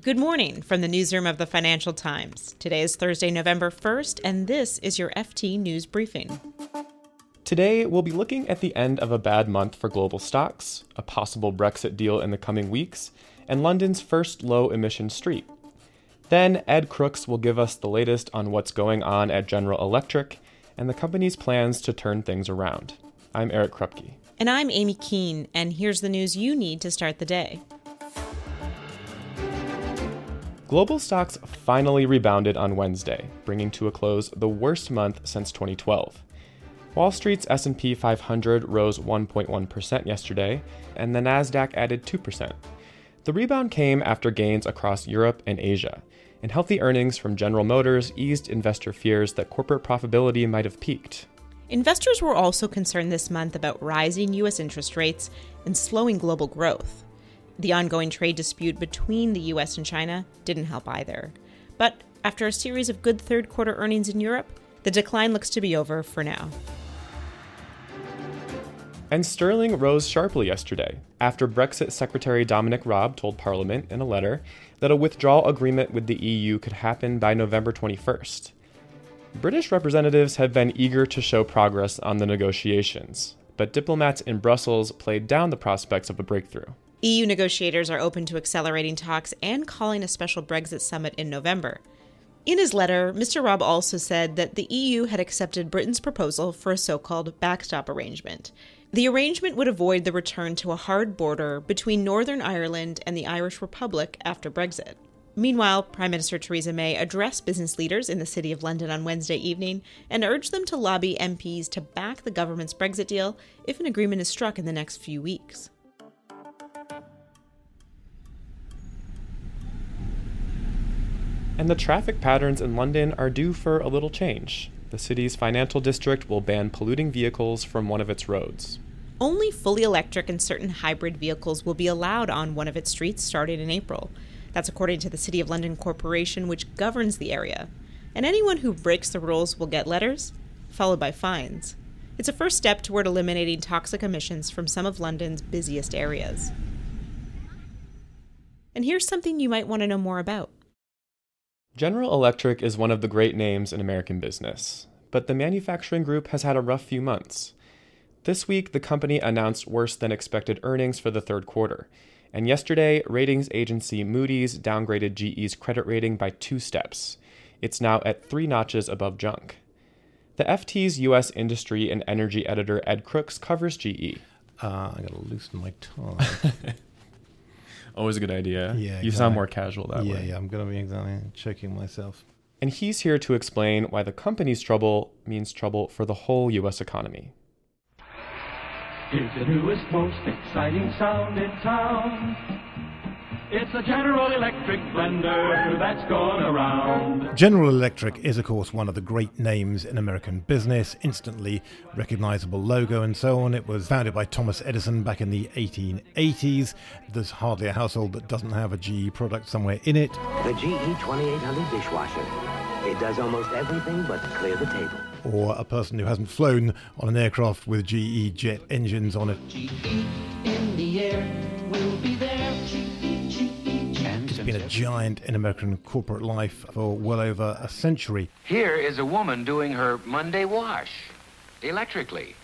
Good morning from the newsroom of the Financial Times. Today is Thursday, November 1st, and this is your FT News Briefing. Today, we'll be looking at the end of a bad month for global stocks, a possible Brexit deal in the coming weeks, and London's first low emission street. Then, Ed Crooks will give us the latest on what's going on at General Electric and the company's plans to turn things around. I'm Eric Krupke. And I'm Amy Keene, and here's the news you need to start the day. Global stocks finally rebounded on Wednesday, bringing to a close the worst month since 2012. Wall Street's S&P 500 rose 1.1% yesterday, and the Nasdaq added 2%. The rebound came after gains across Europe and Asia, and healthy earnings from General Motors eased investor fears that corporate profitability might have peaked. Investors were also concerned this month about rising U.S. interest rates and slowing global growth. The ongoing trade dispute between the US and China didn't help either. But after a series of good third quarter earnings in Europe, the decline looks to be over for now. And sterling rose sharply yesterday after Brexit Secretary Dominic Raab told Parliament in a letter that a withdrawal agreement with the EU could happen by November 21st. British representatives have been eager to show progress on the negotiations, but diplomats in Brussels played down the prospects of a breakthrough. EU negotiators are open to accelerating talks and calling a special Brexit summit in November. In his letter, Mr. Raab also said that the EU had accepted Britain's proposal for a so called backstop arrangement. The arrangement would avoid the return to a hard border between Northern Ireland and the Irish Republic after Brexit. Meanwhile, Prime Minister Theresa May addressed business leaders in the City of London on Wednesday evening and urged them to lobby MPs to back the government's Brexit deal if an agreement is struck in the next few weeks. And the traffic patterns in London are due for a little change. The city's financial district will ban polluting vehicles from one of its roads. Only fully electric and certain hybrid vehicles will be allowed on one of its streets starting in April. That's according to the City of London Corporation, which governs the area. And anyone who breaks the rules will get letters, followed by fines. It's a first step toward eliminating toxic emissions from some of London's busiest areas. And here's something you might want to know more about. General Electric is one of the great names in American business, but the manufacturing group has had a rough few months. This week, the company announced worse than expected earnings for the third quarter, and yesterday, ratings agency Moody's downgraded GE's credit rating by two steps. It's now at three notches above junk. The FT's U.S. industry and energy editor Ed Crooks covers GE. Uh, I gotta loosen my tie. Always a good idea. Yeah, You sound more casual that yeah, way. yeah, I'm gonna be exactly checking myself. And he's here to explain why the company's trouble means trouble for the whole U.S. economy. Here's the newest, most exciting sound in town. It's a General Electric blender that's going around. General Electric is, of course, one of the great names in American business, instantly recognizable logo and so on. It was founded by Thomas Edison back in the 1880s. There's hardly a household that doesn't have a GE product somewhere in it. The GE 2800 dishwasher. It does almost everything but clear the table. Or a person who hasn't flown on an aircraft with GE jet engines on it. GE been a giant in American corporate life for well over a century. Here is a woman doing her Monday wash electrically.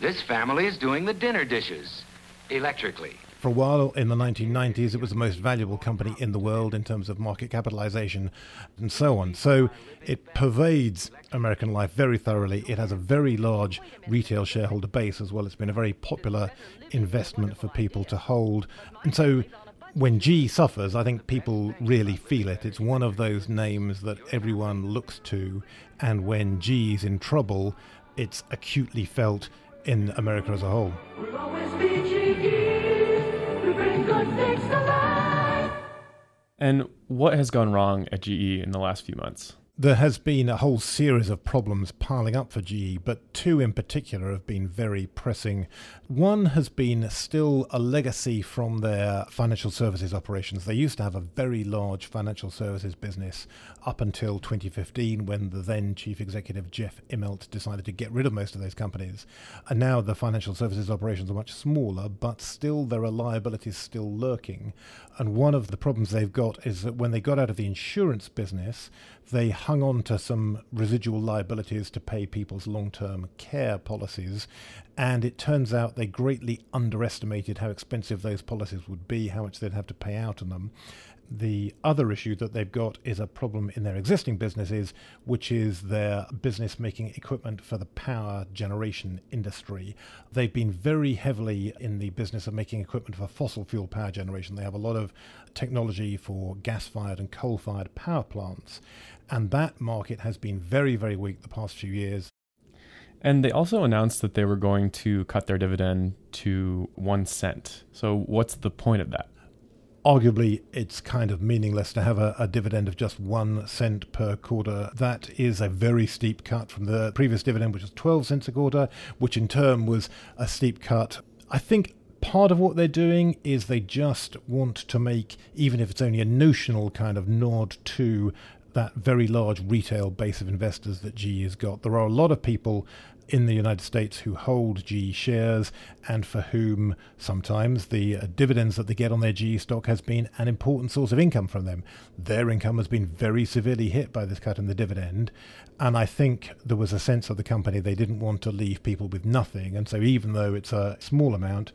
This family is doing the dinner dishes electrically. For a while in the 1990s, it was the most valuable company in the world in terms of market capitalization and so on. So it pervades American life very thoroughly. It has a very large retail shareholder base as well. It's been a very popular investment for people to hold. And so when G suffers, I think people really feel it. It's one of those names that everyone looks to. And when G's in trouble, it's acutely felt in America as a whole. We'll always be GE. We bring good things to life. And what has gone wrong at GE in the last few months? There has been a whole series of problems piling up for GE, but two in particular have been very pressing. One has been still a legacy from their financial services operations. They used to have a very large financial services business up until 2015 when the then chief executive Jeff Immelt decided to get rid of most of those companies. And now the financial services operations are much smaller, but still there are liabilities still lurking. And one of the problems they've got is that when they got out of the insurance business, they hung on to some residual liabilities to pay people's long term care policies. And it turns out they greatly underestimated how expensive those policies would be, how much they'd have to pay out on them. The other issue that they've got is a problem in their existing businesses, which is their business making equipment for the power generation industry. They've been very heavily in the business of making equipment for fossil fuel power generation. They have a lot of technology for gas fired and coal fired power plants. And that market has been very, very weak the past few years. And they also announced that they were going to cut their dividend to one cent. So, what's the point of that? arguably it's kind of meaningless to have a, a, dividend of just one cent per quarter. That is a very steep cut from the previous dividend, which was 12 cents a quarter, which in turn was a steep cut. I think part of what they're doing is they just want to make, even if it's only a notional kind of nod to that very large retail base of investors that GE has got. There are a lot of people in the United States who hold GE shares and for whom sometimes the uh, dividends that they get on their GE stock has been an important source of income from them. Their income has been very severely hit by this cut in the dividend. And I think there was a sense of the company they didn't want to leave people with nothing. And so, even though it's a small amount,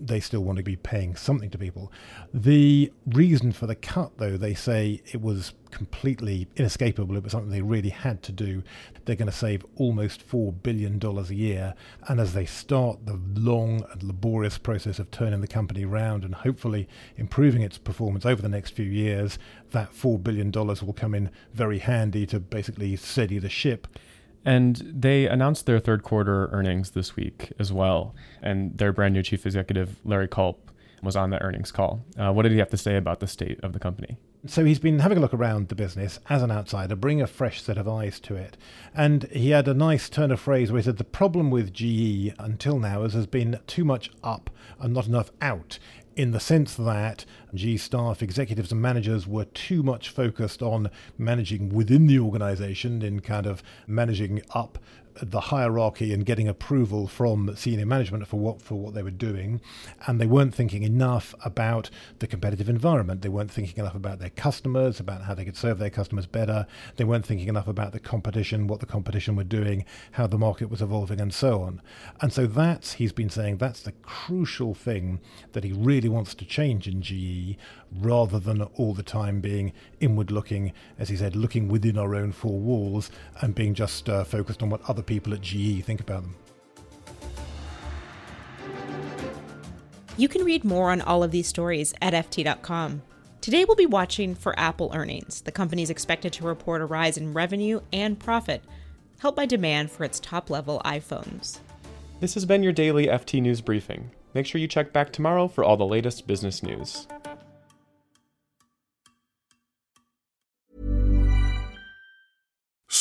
they still want to be paying something to people. The reason for the cut, though, they say it was completely inescapable. It was something they really had to do. They're going to save almost $4 billion a year. And as they start the long and laborious process of turning the company around and hopefully improving its performance over the next few years, that $4 billion will come in very handy to basically steady the ship. And they announced their third quarter earnings this week as well. And their brand new chief executive, Larry Culp, was on the earnings call. Uh, what did he have to say about the state of the company? So he's been having a look around the business as an outsider, bring a fresh set of eyes to it. And he had a nice turn of phrase where he said the problem with GE until now is has been too much up and not enough out in the sense that G staff, executives, and managers were too much focused on managing within the organization, in kind of managing up the hierarchy and getting approval from senior management for what for what they were doing, and they weren't thinking enough about the competitive environment. They weren't thinking enough about their customers, about how they could serve their customers better. They weren't thinking enough about the competition, what the competition were doing, how the market was evolving, and so on. And so that's he's been saying that's the crucial thing that he really wants to change in GE, rather than all the time being inward looking, as he said, looking within our own four walls and being just uh, focused on what other people at GE think about them. You can read more on all of these stories at FT.com. Today we'll be watching for Apple earnings. The company is expected to report a rise in revenue and profit, helped by demand for its top level iPhones. This has been your daily FT News Briefing. Make sure you check back tomorrow for all the latest business news.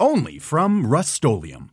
only from Rust-Oleum